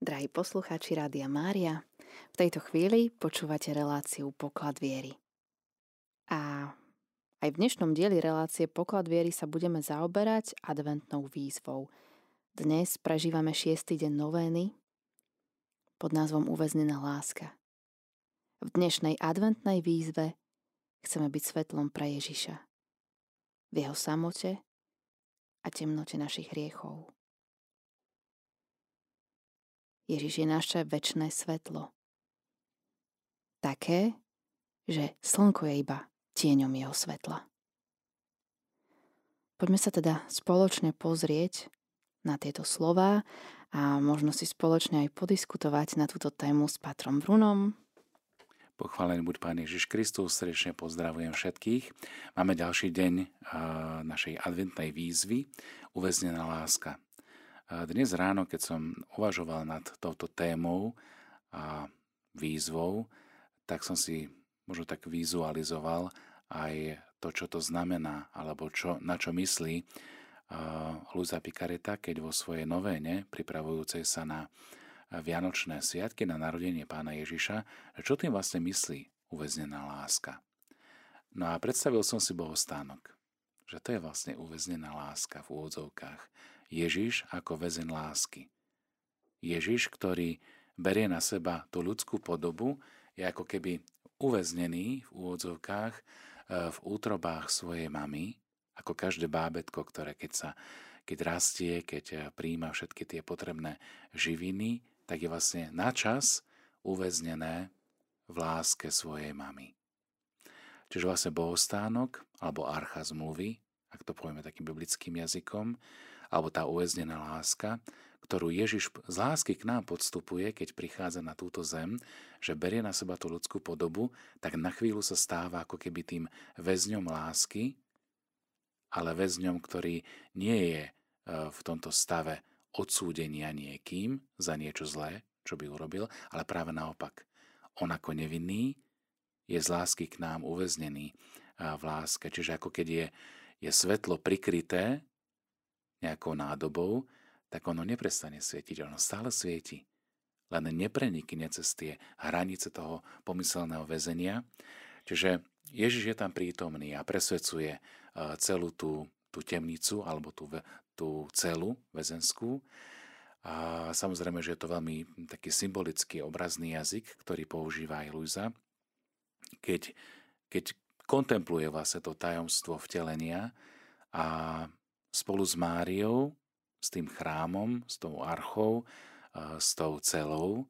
Drahí poslucháči Rádia Mária, v tejto chvíli počúvate reláciu Poklad viery. A aj v dnešnom dieli relácie Poklad viery sa budeme zaoberať adventnou výzvou. Dnes prežívame šiestý deň novény pod názvom Uväznená láska. V dnešnej adventnej výzve chceme byť svetlom pre Ježiša. V jeho samote a temnote našich hriechov. Ježiš je naše väčšné svetlo. Také, že slnko je iba tieňom jeho svetla. Poďme sa teda spoločne pozrieť na tieto slova a možno si spoločne aj podiskutovať na túto tému s Patrom Brunom. Pochválený buď Pán Ježiš Kristus, srdečne pozdravujem všetkých. Máme ďalší deň našej adventnej výzvy Uväznená láska. Dnes ráno, keď som uvažoval nad touto témou a výzvou, tak som si možno tak vizualizoval aj to, čo to znamená, alebo čo, na čo myslí Luza Picareta, keď vo svojej novéne, pripravujúcej sa na Vianočné sviatky, na narodenie pána Ježiša, čo tým vlastne myslí uväznená láska. No a predstavil som si bohostánok, že to je vlastne uväznená láska v úvodzovkách, Ježiš ako väzen lásky. Ježiš, ktorý berie na seba tú ľudskú podobu, je ako keby uväznený v úvodzovkách e, v útrobách svojej mamy, ako každé bábetko, ktoré keď sa keď rastie, keď e, príjma všetky tie potrebné živiny, tak je vlastne na čas uväznené v láske svojej mamy. Čiže vlastne bohostánok, alebo archa zmluvy, ak to povieme takým biblickým jazykom, alebo tá uväznená láska, ktorú Ježiš z lásky k nám podstupuje, keď prichádza na túto zem, že berie na seba tú ľudskú podobu, tak na chvíľu sa stáva ako keby tým väzňom lásky, ale väzňom, ktorý nie je e, v tomto stave odsúdenia niekým za niečo zlé, čo by urobil, ale práve naopak. On ako nevinný je z lásky k nám uväznený v láske. Čiže ako keď je, je svetlo prikryté nejakou nádobou, tak ono neprestane svietiť, ono stále svieti. Len neprenikne cez tie hranice toho pomyselného väzenia. Čiže Ježiš je tam prítomný a presvedcuje e, celú tú, tú temnicu alebo tú, tú celu väzenskú. A samozrejme, že je to veľmi taký symbolický, obrazný jazyk, ktorý používa aj Luisa, keď, keď kontempluje vlastne to tajomstvo vtelenia a spolu s Máriou, s tým chrámom, s tou archou, s tou celou,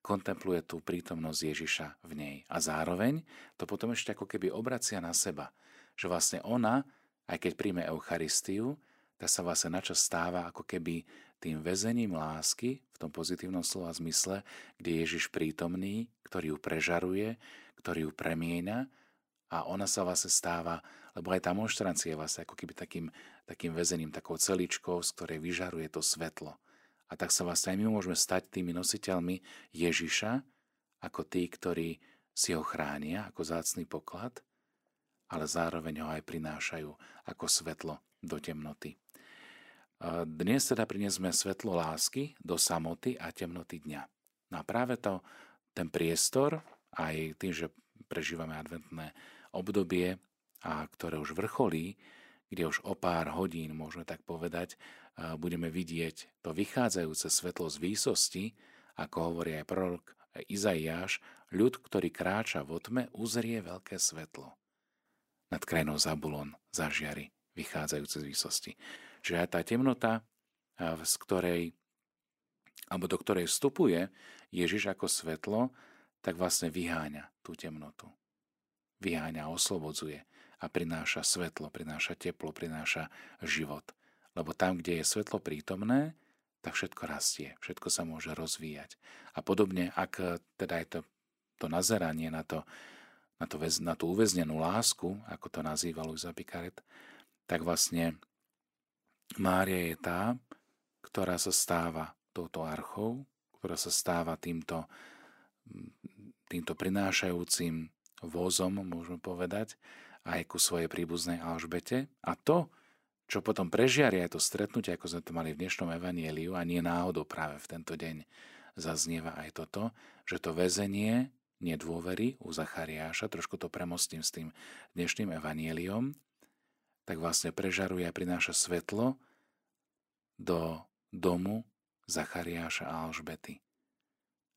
kontempluje tú prítomnosť Ježiša v nej. A zároveň to potom ešte ako keby obracia na seba. Že vlastne ona, aj keď príjme Eucharistiu, tak sa vlastne načas stáva ako keby tým väzením lásky, v tom pozitívnom slova zmysle, kde Ježiš prítomný, ktorý ju prežaruje, ktorý ju premieňa a ona sa vlastne stáva lebo aj tá monštrancia je vlastne ako keby takým, takým väzením, takou celičkou, z ktorej vyžaruje to svetlo. A tak sa vlastne aj my môžeme stať tými nositeľmi Ježiša, ako tí, ktorí si ho chránia ako zácný poklad, ale zároveň ho aj prinášajú ako svetlo do temnoty. Dnes teda priniesme svetlo lásky do samoty a temnoty dňa. No a práve to, ten priestor, aj tým, že prežívame adventné obdobie, a ktoré už vrcholí, kde už o pár hodín, môžeme tak povedať, budeme vidieť to vychádzajúce svetlo z výsosti, ako hovorí aj prorok Izaiáš, ľud, ktorý kráča v otme, uzrie veľké svetlo. Nad krajinou Zabulon zažiari, vychádzajúce z výsosti. Čiže aj tá temnota, z ktorej, alebo do ktorej vstupuje Ježiš ako svetlo, tak vlastne vyháňa tú temnotu. Vyháňa, oslobodzuje a prináša svetlo, prináša teplo, prináša život. Lebo tam, kde je svetlo prítomné, tak všetko rastie, všetko sa môže rozvíjať. A podobne, ak teda je to, to nazeranie na, to, na, to, na tú uväznenú lásku, ako to nazýva Luisa Picaret, tak vlastne Mária je tá, ktorá sa stáva touto archou, ktorá sa stáva týmto, týmto prinášajúcim vozom, môžeme povedať, aj ku svojej príbuznej Alžbete a to, čo potom prežiari aj to stretnutie, ako sme to mali v dnešnom evanieliu a nie náhodou práve v tento deň zaznieva aj toto, že to väzenie nedôvery u Zachariáša, trošku to premostím s tým dnešným evanieliom, tak vlastne prežaruje a prináša svetlo do domu Zachariáša a Alžbety.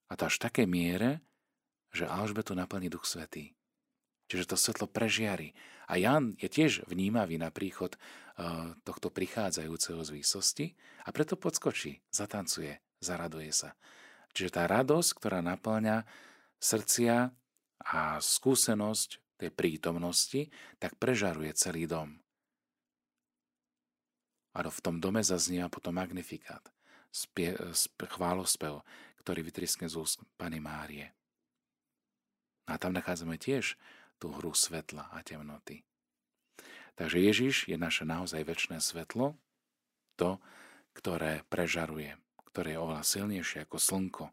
A to až v takej miere, že Alžbetu naplní Duch Svetý. Čiže to svetlo prežiari. A Jan je tiež vnímavý na príchod uh, tohto prichádzajúceho z výsosti a preto podskočí, zatancuje, zaraduje sa. Čiže tá radosť, ktorá naplňa srdcia a skúsenosť tej prítomnosti, tak prežaruje celý dom. A v tom dome zaznieva potom magnifikát, spie, chválospev, ktorý vytriskne z úst Pany Márie. A tam nachádzame tiež tú hru svetla a temnoty. Takže Ježiš je naše naozaj väčšie svetlo, to, ktoré prežaruje, ktoré je oveľa silnejšie ako slnko.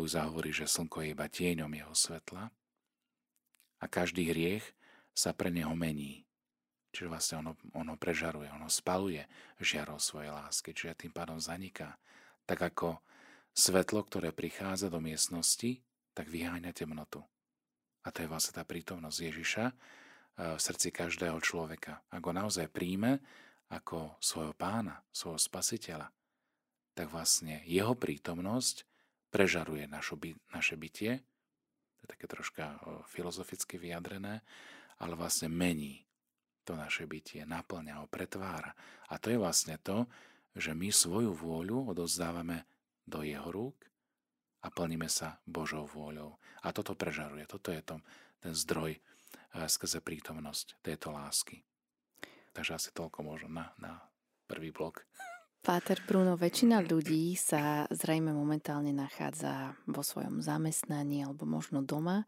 Luisa hovorí, že slnko je iba tieňom jeho svetla a každý hriech sa pre neho mení. Čiže vlastne ono, ono prežaruje, ono spaluje žiarou svojej lásky, čiže tým pádom zaniká. Tak ako svetlo, ktoré prichádza do miestnosti, tak vyháňa temnotu. A to je vlastne tá prítomnosť Ježiša eh, v srdci každého človeka. Ak ho naozaj príjme ako svojho pána, svojho spasiteľa, tak vlastne jeho prítomnosť prežaruje našo by, naše bytie, to je také troška eh, filozoficky vyjadrené, ale vlastne mení to naše bytie, naplňa ho, pretvára. A to je vlastne to, že my svoju vôľu odozdávame do jeho rúk a plníme sa Božou vôľou. A toto prežaruje, toto je tom, ten zdroj eh, skrze prítomnosť tejto lásky. Takže asi toľko možno na, na prvý blok. Páter Bruno, väčšina ľudí sa zrejme momentálne nachádza vo svojom zamestnaní alebo možno doma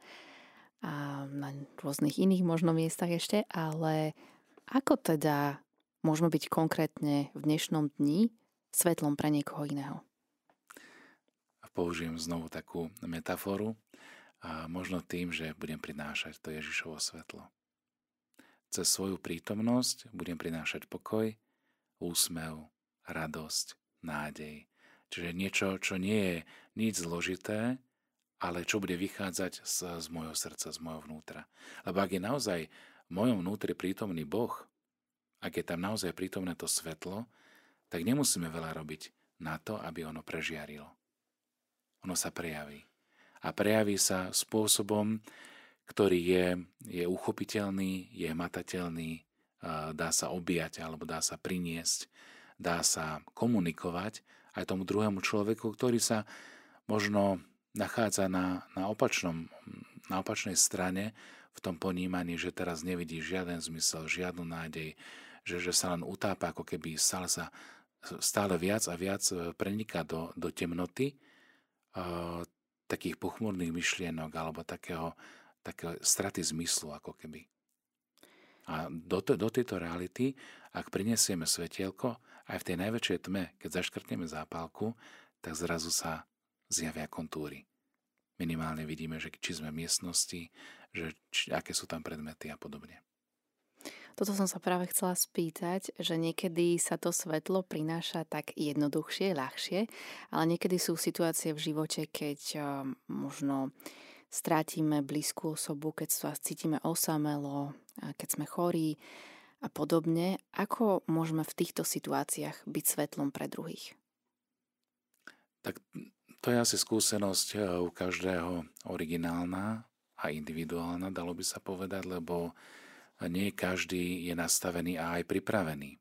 a na rôznych iných možno miestach ešte, ale ako teda môžeme byť konkrétne v dnešnom dni svetlom pre niekoho iného? Použijem znovu takú metaforu, a možno tým, že budem prinášať to Ježišovo svetlo. Cez svoju prítomnosť budem prinášať pokoj, úsmev, radosť, nádej. Čiže niečo, čo nie je nič zložité, ale čo bude vychádzať z, z môjho srdca, z môjho vnútra. Lebo ak je naozaj v mojom vnútri prítomný Boh, ak je tam naozaj prítomné to svetlo, tak nemusíme veľa robiť na to, aby ono prežiarilo ono sa prejaví. A prejaví sa spôsobom, ktorý je, je uchopiteľný, je matateľný, dá sa objať alebo dá sa priniesť, dá sa komunikovať aj tomu druhému človeku, ktorý sa možno nachádza na, na, opačnom, na opačnej strane v tom ponímaní, že teraz nevidí žiaden zmysel, žiadnu nádej, že, že sa len utápa, ako keby stále sa stále viac a viac e, preniká do, do temnoty takých pochmurných myšlienok alebo takého, takého straty zmyslu ako keby. A do, do tejto reality, ak prinesieme svetielko, aj v tej najväčšej tme, keď zaškrtneme zápalku, tak zrazu sa zjavia kontúry. Minimálne vidíme, že či sme v miestnosti, že či, aké sú tam predmety a podobne. Toto som sa práve chcela spýtať, že niekedy sa to svetlo prináša tak jednoduchšie, ľahšie, ale niekedy sú situácie v živote, keď eh, možno strátime blízku osobu, keď sa cítime osamelo, keď sme chorí a podobne. Ako môžeme v týchto situáciách byť svetlom pre druhých? Tak to je asi skúsenosť eh, u každého originálna a individuálna, dalo by sa povedať, lebo nie každý je nastavený a aj pripravený.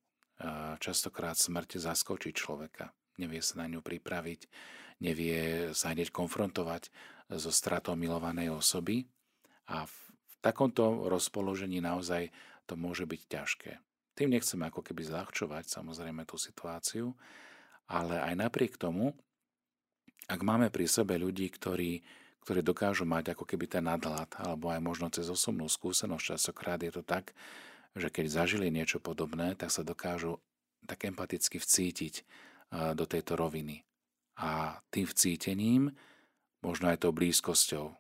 Častokrát smrť zaskočí človeka. Nevie sa na ňu pripraviť, nevie sa hneď konfrontovať so stratou milovanej osoby a v takomto rozpoložení naozaj to môže byť ťažké. Tým nechceme ako keby zľahčovať samozrejme tú situáciu, ale aj napriek tomu, ak máme pri sebe ľudí, ktorí ktorí dokážu mať ako keby ten nadhľad, alebo aj možno cez osobnú skúsenosť. Častokrát je to tak, že keď zažili niečo podobné, tak sa dokážu tak empaticky vcítiť do tejto roviny. A tým vcítením, možno aj tou blízkosťou,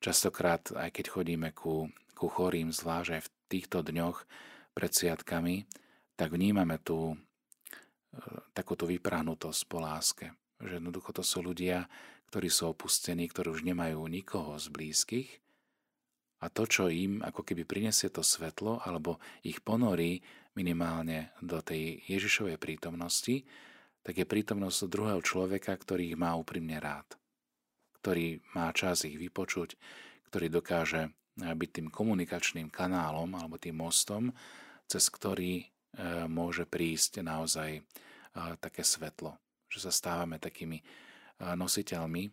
častokrát, aj keď chodíme ku, ku chorým, zvlášť aj v týchto dňoch, pred sviatkami, tak vnímame tú e, takúto vyprahnutosť po láske. Že jednoducho to sú ľudia, ktorí sú opustení, ktorí už nemajú nikoho z blízkych a to, čo im ako keby prinesie to svetlo alebo ich ponorí minimálne do tej Ježišovej prítomnosti, tak je prítomnosť druhého človeka, ktorý ich má úprimne rád, ktorý má čas ich vypočuť, ktorý dokáže byť tým komunikačným kanálom alebo tým mostom, cez ktorý e, môže prísť naozaj e, také svetlo. Že sa stávame takými nositeľmi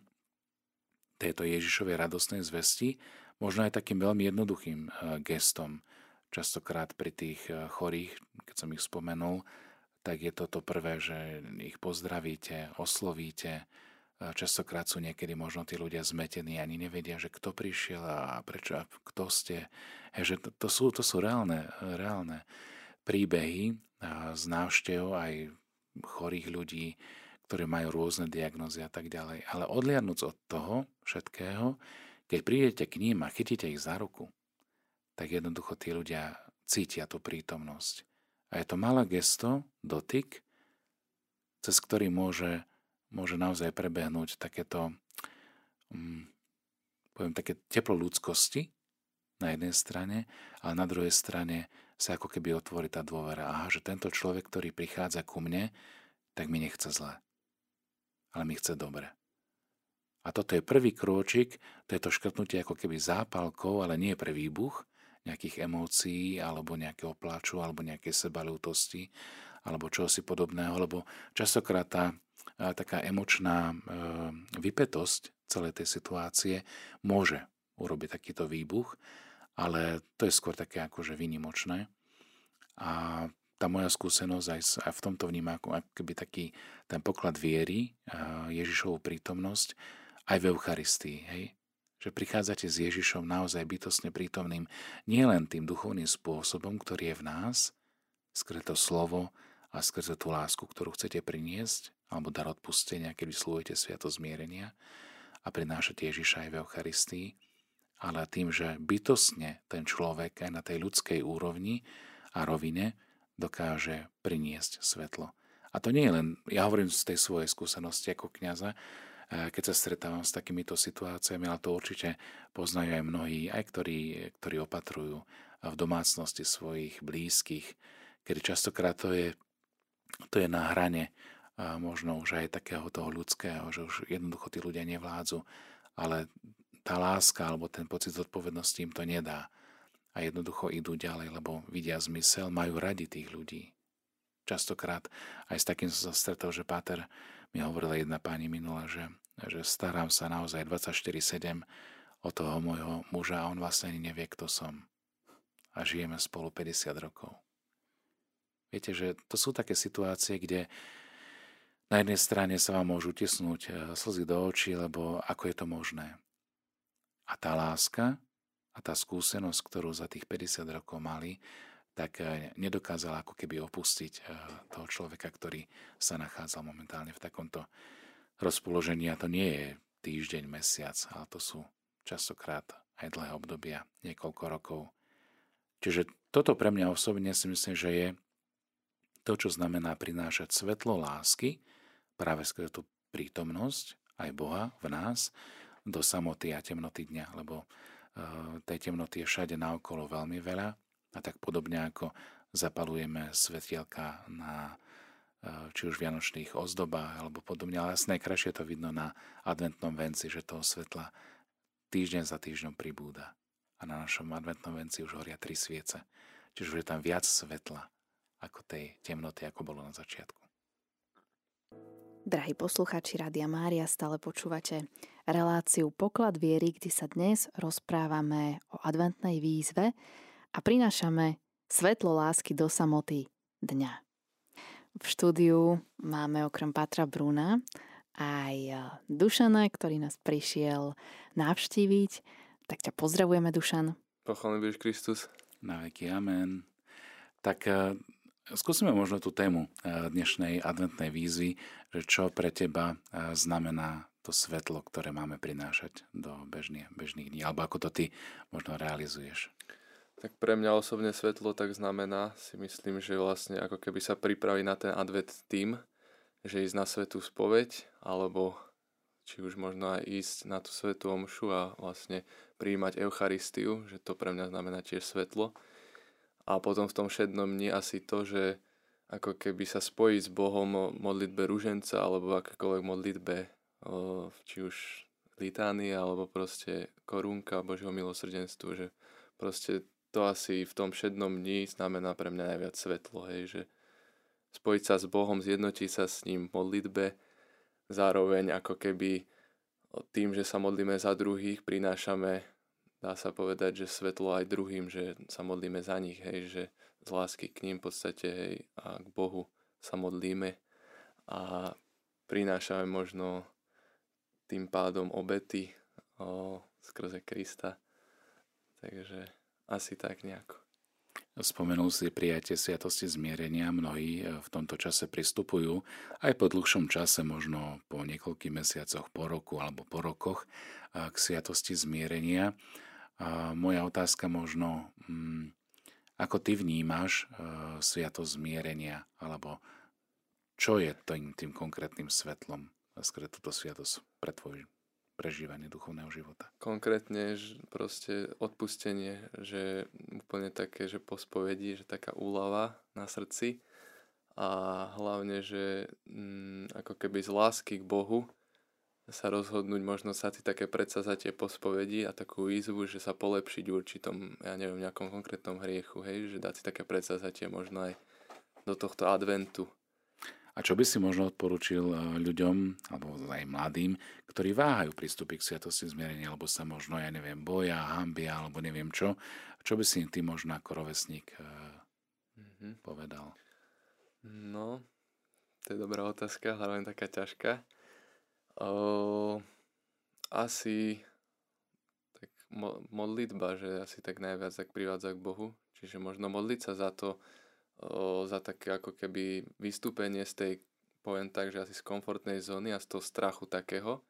tejto Ježišovej radostnej zvesti, možno aj takým veľmi jednoduchým gestom. Častokrát pri tých chorých, keď som ich spomenul, tak je to to prvé, že ich pozdravíte, oslovíte, Častokrát sú niekedy možno tí ľudia zmetení, ani nevedia, že kto prišiel a prečo a kto ste. Že to, to, sú, to sú reálne, reálne príbehy z návštev aj chorých ľudí, ktorí majú rôzne diagnózy a tak ďalej. Ale odliadnúc od toho všetkého, keď prídete k ním a chytíte ich za ruku, tak jednoducho tí ľudia cítia tú prítomnosť. A je to malé gesto, dotyk, cez ktorý môže môže naozaj prebehnúť takéto, um, poviem, také teplo ľudskosti na jednej strane, ale na druhej strane sa ako keby otvorí tá dôvera. Aha, že tento človek, ktorý prichádza ku mne, tak mi nechce zle, ale mi chce dobre. A toto je prvý krôčik, to je to škrtnutie ako keby zápalkou, ale nie pre výbuch nejakých emócií, alebo nejakého plaču, alebo nejakej sebalútosti, alebo čosi podobného, lebo častokrát tá taká emočná e, vypetosť celej tej situácie môže urobiť takýto výbuch, ale to je skôr také akože vynimočné. A tá moja skúsenosť aj, aj v tomto ako, keby taký ten poklad viery, Ježišovú prítomnosť aj v Eucharistii. Hej? Že prichádzate s Ježišom naozaj bytostne prítomným nielen tým duchovným spôsobom, ktorý je v nás, skrze to slovo a skrze tú lásku, ktorú chcete priniesť, alebo dar odpustenia, keď vyslovujete sviato zmierenia a prinášate Ježiša aj v Eucharistii, ale tým, že bytostne ten človek aj na tej ľudskej úrovni a rovine dokáže priniesť svetlo. A to nie je len, ja hovorím z tej svojej skúsenosti ako kniaza, keď sa stretávam s takýmito situáciami, ale to určite poznajú aj mnohí, aj ktorí, ktorí opatrujú v domácnosti svojich blízkych, kedy častokrát to je, to je na hrane a možno už aj takého toho ľudského, že už jednoducho tí ľudia nevládzu, ale tá láska alebo ten pocit zodpovednosti im to nedá. A jednoducho idú ďalej, lebo vidia zmysel, majú radi tých ľudí. Častokrát aj s takým som sa stretol, že Páter mi hovorila jedna pani minula, že, že starám sa naozaj 24-7 o toho môjho muža a on vlastne ani nevie, kto som. A žijeme spolu 50 rokov. Viete, že to sú také situácie, kde na jednej strane sa vám môžu tisnúť e, slzy do očí, lebo ako je to možné. A tá láska a tá skúsenosť, ktorú za tých 50 rokov mali, tak e, nedokázala ako keby opustiť e, toho človeka, ktorý sa nachádzal momentálne v takomto rozpoložení. A to nie je týždeň, mesiac, ale to sú častokrát aj dlhé obdobia, niekoľko rokov. Čiže toto pre mňa osobne si myslím, že je to, čo znamená prinášať svetlo lásky, práve skrze tú prítomnosť aj Boha v nás do samoty a temnoty dňa, lebo tej temnoty je všade naokolo veľmi veľa a tak podobne ako zapalujeme svetielka na uh, či už vianočných ozdobách alebo podobne, ale asi najkrajšie to vidno na adventnom venci, že toho svetla týždeň za týždňom pribúda. A na našom adventnom venci už horia tri sviece. Čiže už je tam viac svetla ako tej temnoty, ako bolo na začiatku. Drahí posluchači Rádia Mária, stále počúvate reláciu Poklad viery, kde sa dnes rozprávame o adventnej výzve a prinášame svetlo lásky do samoty dňa. V štúdiu máme okrem Patra Bruna aj Dušana, ktorý nás prišiel navštíviť. Tak ťa pozdravujeme, Dušan. Pochválený Kristus. Na veky amen. Tak Skúsime možno tú tému eh, dnešnej adventnej výzvy, že čo pre teba eh, znamená to svetlo, ktoré máme prinášať do bežných, bežných dní, alebo ako to ty možno realizuješ. Tak pre mňa osobne svetlo tak znamená, si myslím, že vlastne ako keby sa pripraví na ten advent tým, že ísť na svetú spoveď, alebo či už možno aj ísť na tú svetú omšu a vlastne prijímať Eucharistiu, že to pre mňa znamená tiež svetlo. A potom v tom šednom dni asi to, že ako keby sa spojiť s Bohom modlitbe ruženca alebo akékoľvek modlitbe, či už litánia alebo proste korunka Božieho milosrdenstvu, že proste to asi v tom šednom dni znamená pre mňa najviac svetlo, hej, že spojiť sa s Bohom, zjednotiť sa s ním v modlitbe, zároveň ako keby tým, že sa modlíme za druhých, prinášame, dá sa povedať, že svetlo aj druhým, že sa modlíme za nich, hej, že z lásky k ním v podstate, hej, a k Bohu sa modlíme a prinášame možno tým pádom obety o, skrze Krista. Takže asi tak nejako. Spomenul si prijatie Sviatosti zmierenia. Mnohí e, v tomto čase pristupujú aj po dlhšom čase, možno po niekoľkých mesiacoch, po roku alebo po rokoch e, k Sviatosti zmierenia. Moja otázka možno, mm, ako ty vnímaš e, Sviatosť zmierenia, alebo čo je tým, tým konkrétnym svetlom skôr túto sviatosť pre tvoj prežívanie duchovného života. Konkrétne proste odpustenie, že úplne také, že po spovedi, že taká úlava na srdci a hlavne, že mm, ako keby z lásky k Bohu sa rozhodnúť možno sa ti také predsazatie po spovedi a takú výzvu, že sa polepšiť v určitom, ja neviem, nejakom konkrétnom hriechu, hej, že dať si také predsazatie možno aj do tohto adventu, a čo by si možno odporučil eh, ľuďom, alebo aj mladým, ktorí váhajú prístupy k sviatosti zmierenia, alebo sa možno, ja neviem, boja, hambia, alebo neviem čo. Čo by si ty možno ako rovesník mm-hmm. povedal? No, to je dobrá otázka, hlavne taká ťažká. O, asi tak modlitba, že asi tak najviac tak privádza k Bohu. Čiže možno modliť sa za to, o, za také ako keby vystúpenie z tej, poviem tak, že asi z komfortnej zóny a z toho strachu takého,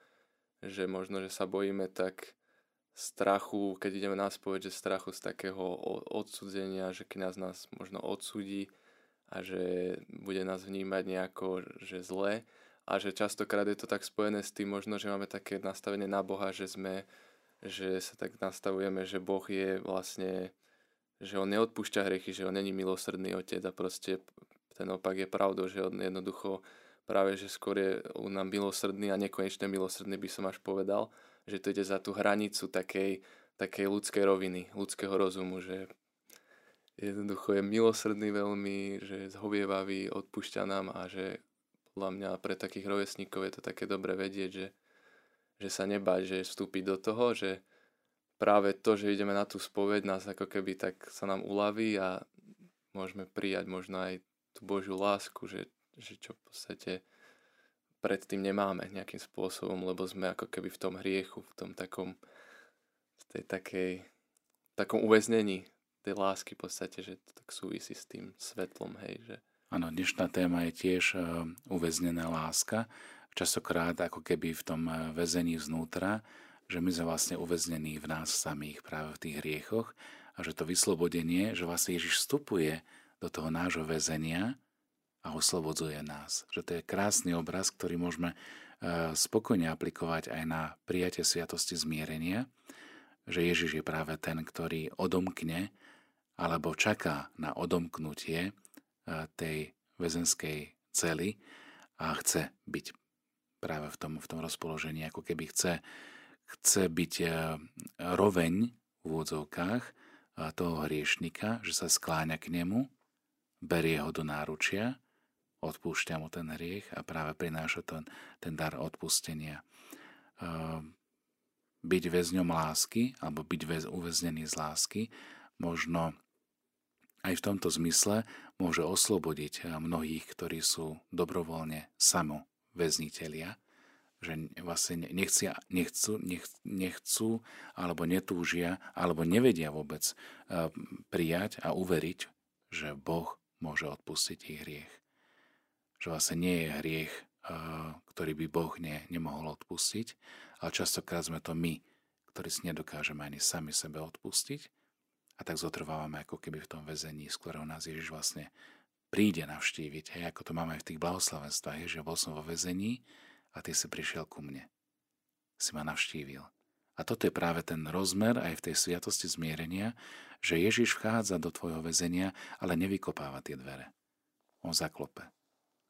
že možno, že sa bojíme tak strachu, keď ideme na spoveď, že strachu z takého odsudzenia, že kniaz nás možno odsudí a že bude nás vnímať nejako, že zle a že častokrát je to tak spojené s tým možno, že máme také nastavenie na Boha, že sme, že sa tak nastavujeme, že Boh je vlastne že on neodpúšťa hriechy, že on není milosrdný otec a proste ten opak je pravdou, že on jednoducho práve, že skôr je u nám milosrdný a nekonečne milosrdný by som až povedal, že to ide za tú hranicu takej, takej ľudskej roviny, ľudského rozumu, že jednoducho je milosrdný veľmi, že je zhovievavý, odpúšťa nám a že podľa mňa pre takých rovesníkov je to také dobre vedieť, že, že sa nebáť, že vstúpiť do toho, že, práve to, že ideme na tú spoveď, nás ako keby tak sa nám uľaví a môžeme prijať možno aj tú Božiu lásku, že, že čo v podstate predtým nemáme nejakým spôsobom, lebo sme ako keby v tom hriechu, v tom takom, v tej takej, takom uväznení tej lásky v podstate, že to tak súvisí s tým svetlom, hej, že... Áno, dnešná téma je tiež uh, uväznená láska, časokrát ako keby v tom uh, väzení znútra, že my sme vlastne uväznení v nás samých práve v tých hriechoch a že to vyslobodenie, že vlastne Ježiš vstupuje do toho nášho väzenia a oslobodzuje nás. Že to je krásny obraz, ktorý môžeme e, spokojne aplikovať aj na prijatie sviatosti zmierenia, že Ježiš je práve ten, ktorý odomkne alebo čaká na odomknutie tej väzenskej cely a chce byť práve v tom, v tom rozpoložení, ako keby chce chce byť eh, roveň v úvodzovkách toho hriešnika, že sa skláňa k nemu, berie ho do náručia, odpúšťa mu ten hriech a práve prináša ten, ten dar odpustenia. Eh, byť väzňom lásky alebo byť väz, uväznený z lásky možno aj v tomto zmysle môže oslobodiť mnohých, ktorí sú dobrovoľne samoväzniteľia, že vlastne nechcia, nechcú, nech, nechcú alebo netúžia alebo nevedia vôbec eh, prijať a uveriť, že Boh môže odpustiť ich hriech. Že vlastne nie je hriech, eh, ktorý by Boh ne, nemohol odpustiť, ale častokrát sme to my, ktorí si nedokážeme ani sami sebe odpustiť A tak zotrvávame ako keby v tom väzení, z ktorého nás Ježiš vlastne príde navštíviť. Hej, ako to máme aj v tých blahoslavenstvách, že bol som vo väzení a ty si prišiel ku mne. Si ma navštívil. A toto je práve ten rozmer aj v tej sviatosti zmierenia, že Ježiš vchádza do tvojho väzenia, ale nevykopáva tie dvere. On zaklope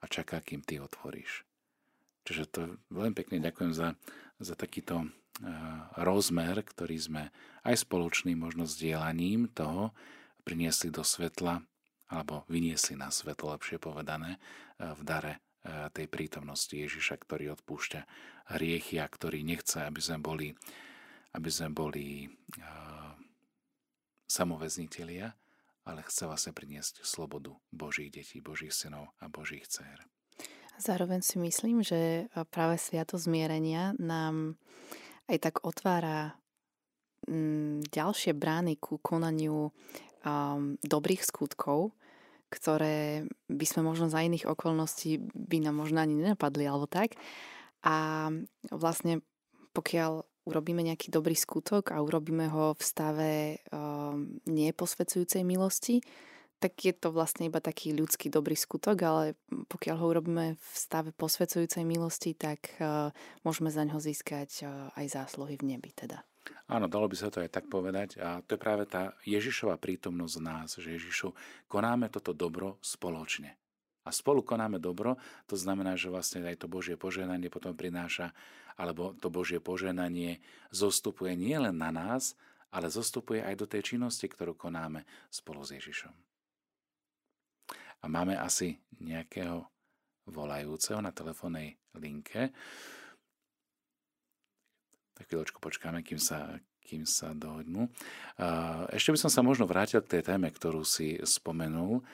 a čaká, kým ty otvoríš. Čiže to veľmi pekne ďakujem za, za takýto rozmer, ktorý sme aj spoločným možno sdielaním toho priniesli do svetla, alebo vyniesli na svetlo, lepšie povedané, uh, v dare uh, tej prítomnosti Ježiša, ktorý odpúšťa hriechy a ktorý nechce, aby sme boli, aby sme boli uh, ale chce vlastne priniesť slobodu Božích detí, Božích synov a Božích dcer. Zároveň si myslím, že práve sviato zmierenia nám aj tak otvára mm, ďalšie brány ku konaniu um, dobrých skutkov, ktoré by sme možno za iných okolností by nám možno ani nenapadli alebo tak. A vlastne pokiaľ urobíme nejaký dobrý skutok a urobíme ho v stave um, neposvedzujúcej milosti, tak je to vlastne iba taký ľudský dobrý skutok, ale pokiaľ ho urobíme v stave posvedzujúcej milosti, tak uh, môžeme za ňo získať uh, aj zásluhy v nebi teda. Áno, dalo by sa to aj tak povedať. A to je práve tá Ježišova prítomnosť v nás, že Ježišu, konáme toto dobro spoločne. A spolu konáme dobro, to znamená, že vlastne aj to Božie poženanie potom prináša, alebo to Božie poženanie zostupuje nielen na nás, ale zostupuje aj do tej činnosti, ktorú konáme spolu s Ježišom. A máme asi nejakého volajúceho na telefónnej linke. Tak chvíľočku počkáme, kým sa, kým sa dohodnú. Ešte by som sa možno vrátil k tej téme, ktorú si spomenul,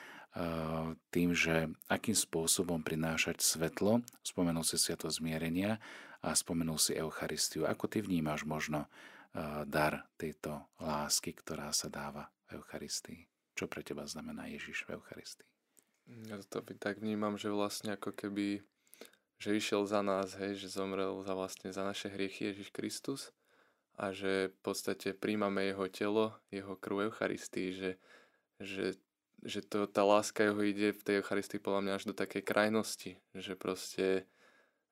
tým, že akým spôsobom prinášať svetlo. Spomenul si sviato zmierenia a spomenul si Eucharistiu. Ako ty vnímaš možno dar tejto lásky, ktorá sa dáva v Eucharistii? Čo pre teba znamená Ježiš v Eucharistii? Ja to tak vnímam, že vlastne ako keby, že išiel za nás, hej, že zomrel za vlastne za naše hriechy Ježiš Kristus a že v podstate príjmame jeho telo, jeho krv Eucharistii, že, že, že to, tá láska jeho ide v tej Eucharistii podľa mňa až do takej krajnosti, že proste,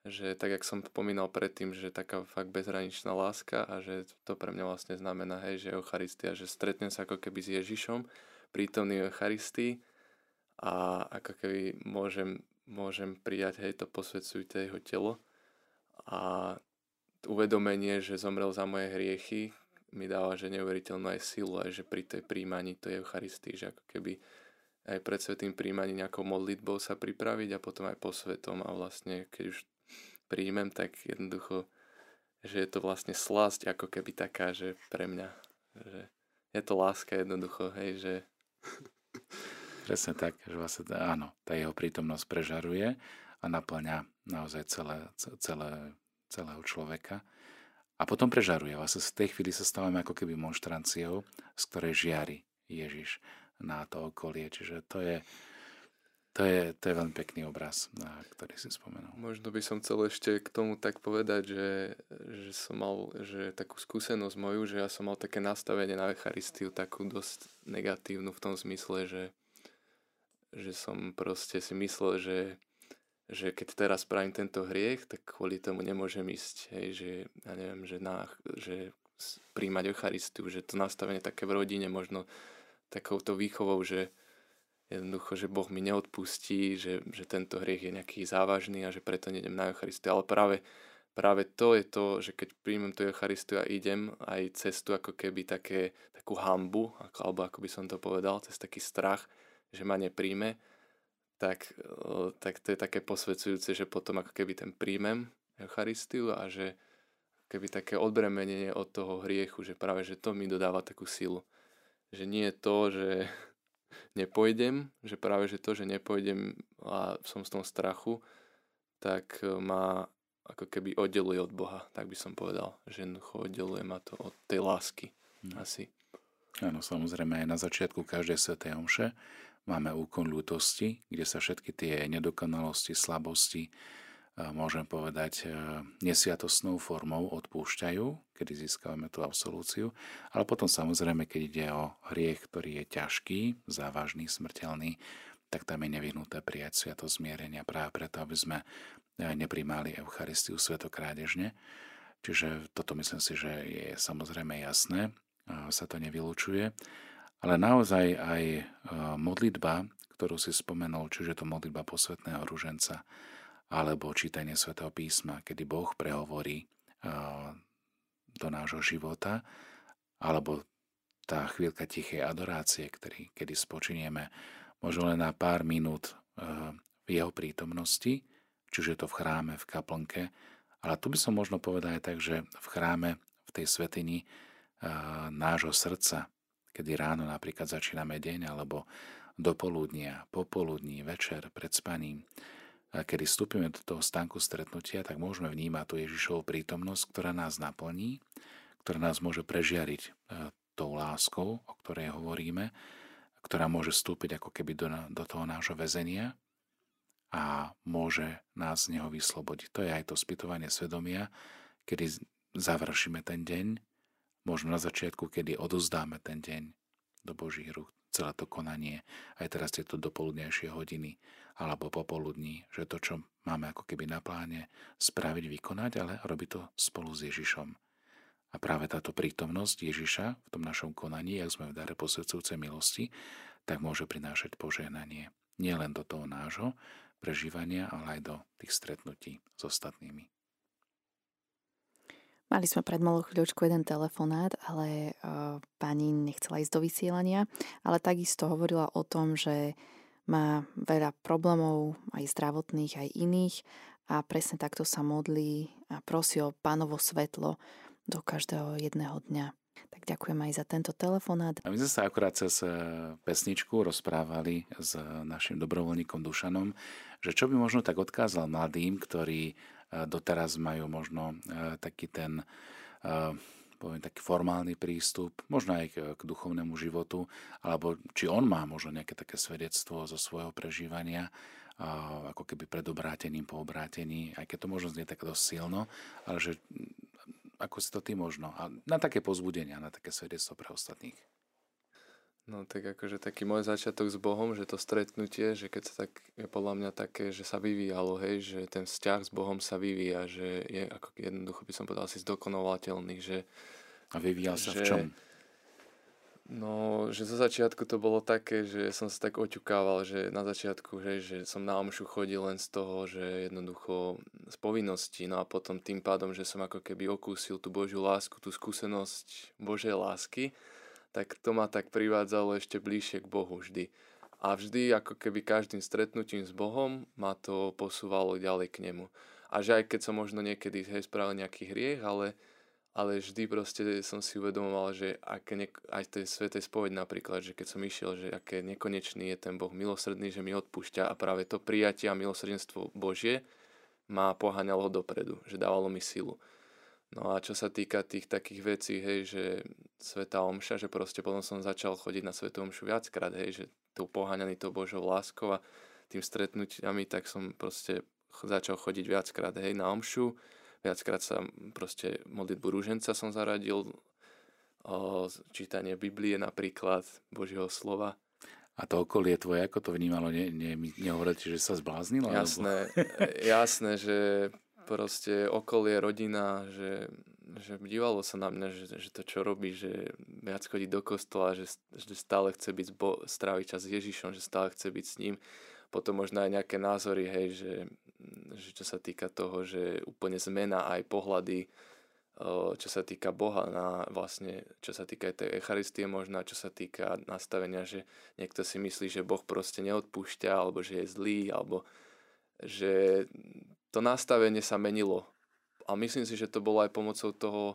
že tak, jak som pomínal predtým, že taká fakt bezhraničná láska a že to pre mňa vlastne znamená, hej, že Eucharistia, že stretnem sa ako keby s Ježišom, prítomný Eucharistii a ako keby môžem, môžem prijať hej, to posvedzujte jeho telo. A uvedomenie, že zomrel za moje hriechy, mi dáva, že neuveriteľnú aj silu, aj že pri tej príjmaní to je Eucharistii, že ako keby aj pred svetým príjmaním nejakou modlitbou sa pripraviť a potom aj po svetom a vlastne keď už príjmem, tak jednoducho, že je to vlastne slasť ako keby taká, že pre mňa, že je to láska jednoducho, hej, že Presne tak, že vlastne áno, tá jeho prítomnosť prežaruje a naplňa naozaj celé, celé, celého človeka. A potom prežaruje. Vlastne z tej chvíli sa stávame ako keby monštranciou, z ktorej žiari Ježiš na to okolie. Čiže to je, to je, to je veľmi pekný obraz, na ktorý si spomenul. Možno by som chcel ešte k tomu tak povedať, že, že som mal že takú skúsenosť moju, že ja som mal také nastavenie na Eucharistiu takú dosť negatívnu v tom zmysle, že že som proste si myslel, že, že keď teraz spravím tento hriech, tak kvôli tomu nemôžem ísť, hej, že ja neviem, že, na, že príjmať Eucharistiu, že to nastavenie také v rodine možno takouto výchovou, že jednoducho, že Boh mi neodpustí, že, že tento hriech je nejaký závažný a že preto nejdem na Eucharistiu. Ale práve, práve to je to, že keď príjmem tú Eucharistiu a idem aj cestu ako keby také, takú hambu, ako, alebo ako by som to povedal, cez taký strach, že ma nepríjme, tak, tak to je také posvedzujúce, že potom ako keby ten príjmem Eucharistiu a že keby také odbremenenie od toho hriechu, že práve že to mi dodáva takú silu. Že nie je to, že nepojdem, že práve že to, že nepojdem a som z tom strachu, tak ma ako keby oddeluje od Boha, tak by som povedal, že jednoducho oddeluje ma to od tej lásky hmm. asi. Áno, samozrejme aj na začiatku každej svetej omše Máme úkon ľútosti, kde sa všetky tie nedokonalosti, slabosti môžem povedať, nesviatostnou formou odpúšťajú, kedy získavame tú absolúciu, ale potom samozrejme, keď ide o hriech, ktorý je ťažký, závažný, smrteľný, tak tam je nevyhnuté prijať sviatosť zmierenia práve preto, aby sme neprimali Eucharistiu svetokrádežne. Čiže toto myslím si, že je samozrejme jasné, sa to nevylučuje, ale naozaj aj modlitba, ktorú si spomenul, čiže to modlitba posvetného ruženca, alebo čítanie svätého písma, kedy Boh prehovorí do nášho života, alebo tá chvíľka tichej adorácie, ktorý, kedy spočinieme možno len na pár minút v jeho prítomnosti, čiže to v chráme, v kaplnke, ale tu by som možno povedal aj tak, že v chráme, v tej svetini nášho srdca, kedy ráno napríklad začíname deň, alebo do poludnia, popoludní, večer, pred spaním, kedy vstúpime do toho stanku stretnutia, tak môžeme vnímať tú Ježišovú prítomnosť, ktorá nás naplní, ktorá nás môže prežiariť e, tou láskou, o ktorej hovoríme, ktorá môže vstúpiť ako keby do, do toho nášho väzenia a môže nás z neho vyslobodiť. To je aj to spytovanie svedomia, kedy završíme ten deň, možno na začiatku, kedy odozdáme ten deň do Božích rúk, celé to konanie, aj teraz tieto dopoludnejšie hodiny alebo popoludní, že to, čo máme ako keby na pláne spraviť, vykonať, ale robiť to spolu s Ježišom. A práve táto prítomnosť Ježiša v tom našom konaní, ak sme v dare posvedcujúcej milosti, tak môže prinášať požehnanie. Nie len do toho nášho prežívania, ale aj do tých stretnutí s ostatnými. Mali sme pred malou chvíľočku jeden telefonát, ale uh, pani nechcela ísť do vysielania, ale takisto hovorila o tom, že má veľa problémov, aj zdravotných, aj iných a presne takto sa modlí a prosí o pánovo svetlo do každého jedného dňa. Tak ďakujem aj za tento telefonát. A my sme sa akurát cez eh, pesničku rozprávali s našim dobrovoľníkom Dušanom, že čo by možno tak odkázal mladým, ktorí doteraz majú možno e, taký ten e, poviem, taký formálny prístup, možno aj k, duchovnému životu, alebo či on má možno nejaké také svedectvo zo svojho prežívania, ako keby pred obrátením, po obrátení, aj keď to možno znie tak dosť silno, ale že ako si to ty možno, a na také pozbudenia, na také svedectvo pre ostatných. No tak akože taký môj začiatok s Bohom, že to stretnutie, že keď sa tak, je podľa mňa také, že sa vyvíjalo, hej, že ten vzťah s Bohom sa vyvíja, že je ako jednoducho by som povedal si zdokonovateľný, že... A vyvíjal sa že, v čom? No, že zo začiatku to bolo také, že som sa tak oťukával, že na začiatku, hej, že som na omšu chodil len z toho, že jednoducho z povinnosti, no a potom tým pádom, že som ako keby okúsil tú Božiu lásku, tú skúsenosť Božej lásky, tak to ma tak privádzalo ešte bližšie k Bohu vždy. A vždy, ako keby každým stretnutím s Bohom, ma to posúvalo ďalej k nemu. A že aj keď som možno niekedy hej, spravil nejaký hriech, ale, ale vždy proste som si uvedomoval, že aké ne, aj tej svetej spoveď napríklad, že keď som išiel, že aké nekonečný je ten Boh milosrdný, že mi odpúšťa a práve to prijatie a milosrdenstvo Božie ma poháňalo dopredu, že dávalo mi silu. No a čo sa týka tých takých vecí, hej, že Sveta Omša, že proste potom som začal chodiť na Svetu Omšu viackrát, hej, že tou poháňaný to Božou láskou a tým stretnutiami, tak som proste začal chodiť viackrát, hej, na Omšu. Viackrát sa proste modlitbu rúženca som zaradil, o čítanie Biblie napríklad, Božieho slova. A to okolie tvoje, ako to vnímalo? Ne, ne, nehovoríte, že sa zbláznilo? Jasné, alebo... jasné, že proste okolie, rodina, že, že dívalo sa na mňa, že, že to čo robí, že viac chodí do kostola, že, že stále chce byť bo, stráviť čas s Ježišom, že stále chce byť s ním. Potom možno aj nejaké názory, hej, že, že čo sa týka toho, že úplne zmena aj pohľady, čo sa týka Boha, na vlastne, čo sa týka aj tej Echaristie možno, čo sa týka nastavenia, že niekto si myslí, že Boh proste neodpúšťa, alebo že je zlý, alebo že to nastavenie sa menilo. A myslím si, že to bolo aj pomocou toho,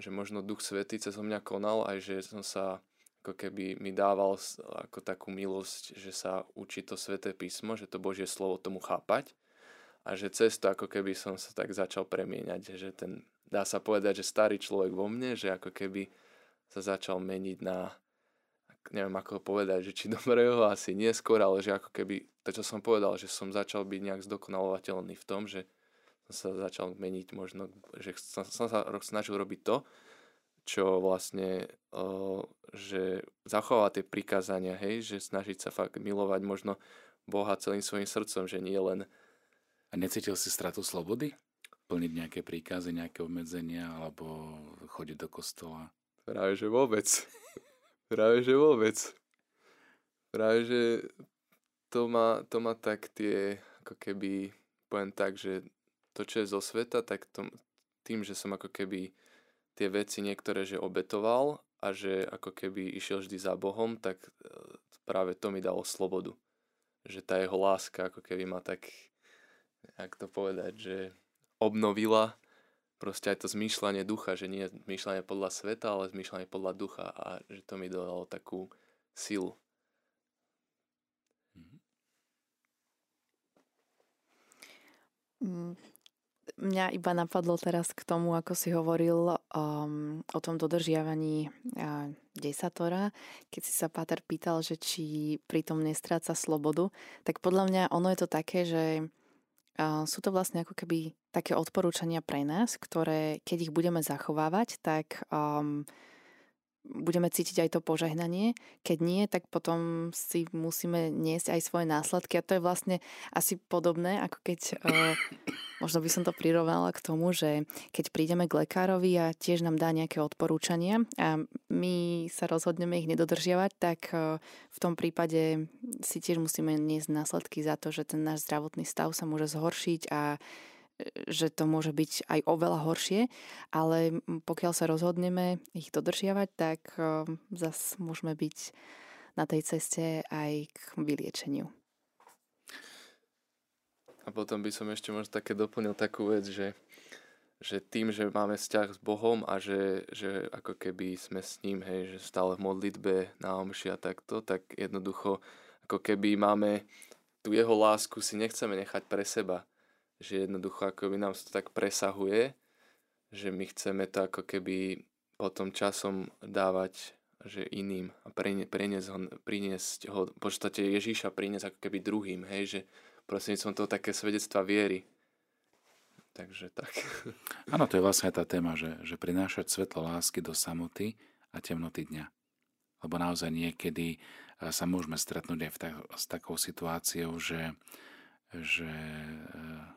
že možno Duch Svetý cez mňa konal, aj že som sa ako keby mi dával ako takú milosť, že sa učí to Sveté písmo, že to Božie slovo tomu chápať a že cez to ako keby som sa tak začal premieňať, že ten, dá sa povedať, že starý človek vo mne, že ako keby sa začal meniť na neviem ako povedať, že či dobrého asi neskôr, ale že ako keby, to čo som povedal, že som začal byť nejak zdokonalovateľný v tom, že som sa začal meniť možno, že som, som sa snažil robiť to, čo vlastne, o, že zachovať tie prikázania, hej, že snažiť sa fakt milovať možno Boha celým svojim srdcom, že nie len... A necítil si stratu slobody? Plniť nejaké príkazy, nejaké obmedzenia, alebo chodiť do kostola? Práve, že vôbec. Práve, že vôbec. Práve, že to má, to má tak tie, ako keby, poviem tak, že to, čo je zo sveta, tak to, tým, že som ako keby tie veci niektoré, že obetoval a že ako keby išiel vždy za Bohom, tak e, práve to mi dalo slobodu. Že tá jeho láska ako keby ma tak, jak to povedať, že obnovila proste aj to zmýšľanie ducha, že nie zmýšľanie podľa sveta, ale zmýšľanie podľa ducha a že to mi dodalo takú silu. Mm, mňa iba napadlo teraz k tomu, ako si hovoril um, o tom dodržiavaní uh, desatora, keď si sa Páter pýtal, že či pritom nestráca slobodu, tak podľa mňa ono je to také, že sú to vlastne ako keby také odporúčania pre nás, ktoré keď ich budeme zachovávať, tak um, budeme cítiť aj to požehnanie. Keď nie, tak potom si musíme niesť aj svoje následky. A to je vlastne asi podobné, ako keď, uh, možno by som to prirovnala k tomu, že keď prídeme k lekárovi a tiež nám dá nejaké odporúčania a my sa rozhodneme ich nedodržiavať, tak uh, v tom prípade si tiež musíme niesť následky za to, že ten náš zdravotný stav sa môže zhoršiť a že to môže byť aj oveľa horšie, ale pokiaľ sa rozhodneme ich dodržiavať, tak zas môžeme byť na tej ceste aj k vyliečeniu. A potom by som ešte možno také doplnil takú vec, že, že tým, že máme vzťah s Bohom a že, že ako keby sme s ním, hej, že stále v modlitbe na omši a takto, tak jednoducho ako keby máme tú jeho lásku si nechceme nechať pre seba že jednoducho ako by nám to tak presahuje, že my chceme to ako keby potom časom dávať že iným a preniesť ho, priniesť ho, v podstate Ježíša priniesť ako keby druhým, hej, že prosím som to také svedectva viery. Takže tak. Áno, to je vlastne tá téma, že, že prinášať svetlo lásky do samoty a temnoty dňa. Lebo naozaj niekedy eh, sa môžeme stretnúť aj v tak, s takou situáciou, že, že eh,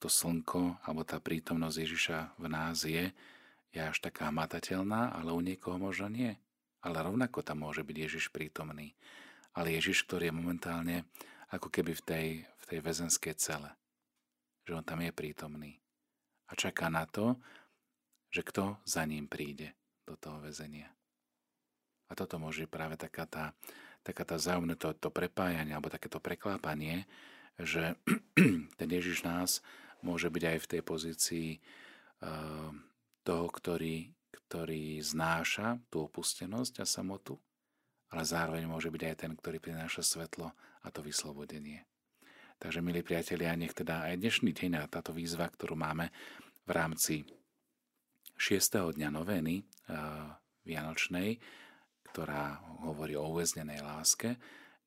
to slnko alebo tá prítomnosť Ježiša v nás je, je až taká matateľná, ale u niekoho možno nie. Ale rovnako tam môže byť Ježiš prítomný. Ale Ježiš, ktorý je momentálne ako keby v tej, v tej väzenskej cele. Že on tam je prítomný. A čaká na to, že kto za ním príde do toho väzenia. A toto môže práve taká tá, taká tá zájomné to, to prepájanie alebo takéto preklápanie, že ten Ježiš nás môže byť aj v tej pozícii uh, toho, ktorý, ktorý znáša tú opustenosť a samotu, ale zároveň môže byť aj ten, ktorý prináša svetlo a to vyslobodenie. Takže, milí priatelia, nech teda aj dnešný deň a táto výzva, ktorú máme v rámci 6. dňa novény uh, Vianočnej, ktorá hovorí o uväznenej láske,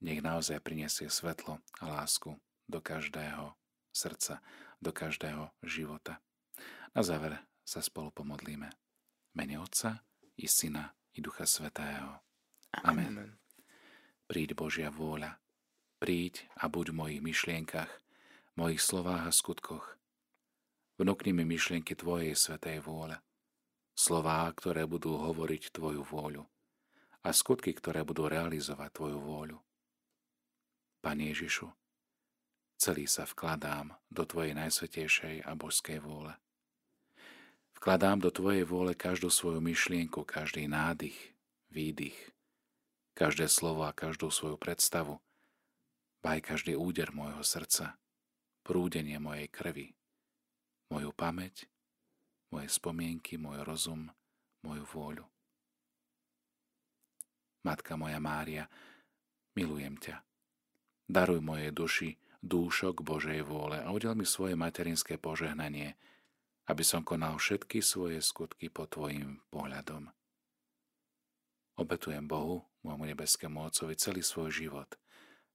nech naozaj prinesie svetlo a lásku do každého srdca do každého života. Na záver sa spolu pomodlíme. Mene Otca i Syna i Ducha Svetého. Amen. Amen. Príď Božia vôľa. Príď a buď v mojich myšlienkach, mojich slovách a skutkoch. Vnúkni mi myšlienky Tvojej svetej vôle. Slová, ktoré budú hovoriť Tvoju vôľu a skutky, ktoré budú realizovať Tvoju vôľu. Pane Ježišu, celý sa vkladám do Tvojej najsvetejšej a božskej vôle. Vkladám do Tvojej vôle každú svoju myšlienku, každý nádych, výdych, každé slovo a každú svoju predstavu, aj každý úder môjho srdca, prúdenie mojej krvi, moju pamäť, moje spomienky, môj rozum, moju vôľu. Matka moja Mária, milujem ťa. Daruj mojej duši dúšok Božej vôle a udel mi svoje materinské požehnanie, aby som konal všetky svoje skutky pod Tvojim pohľadom. Obetujem Bohu, môjmu nebeskému Otcovi celý svoj život,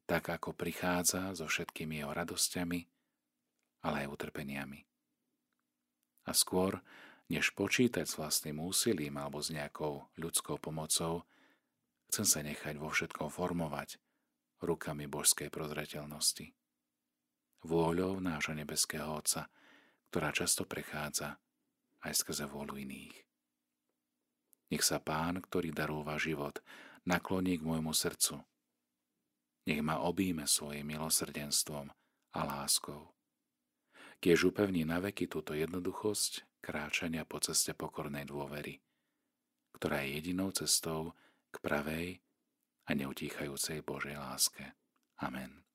tak ako prichádza so všetkými jeho radosťami, ale aj utrpeniami. A skôr, než počítať s vlastným úsilím alebo s nejakou ľudskou pomocou, chcem sa nechať vo všetkom formovať rukami božskej prozreteľnosti. Vôľou nášho nebeského Otca, ktorá často prechádza aj skrze vôľu iných. Nech sa Pán, ktorý darúva život, nakloní k môjmu srdcu. Nech ma obíme svojim milosrdenstvom a láskou kiež upevní na veky túto jednoduchosť kráčania po ceste pokornej dôvery, ktorá je jedinou cestou k pravej a neutíchajúcej Božej láske. Amen.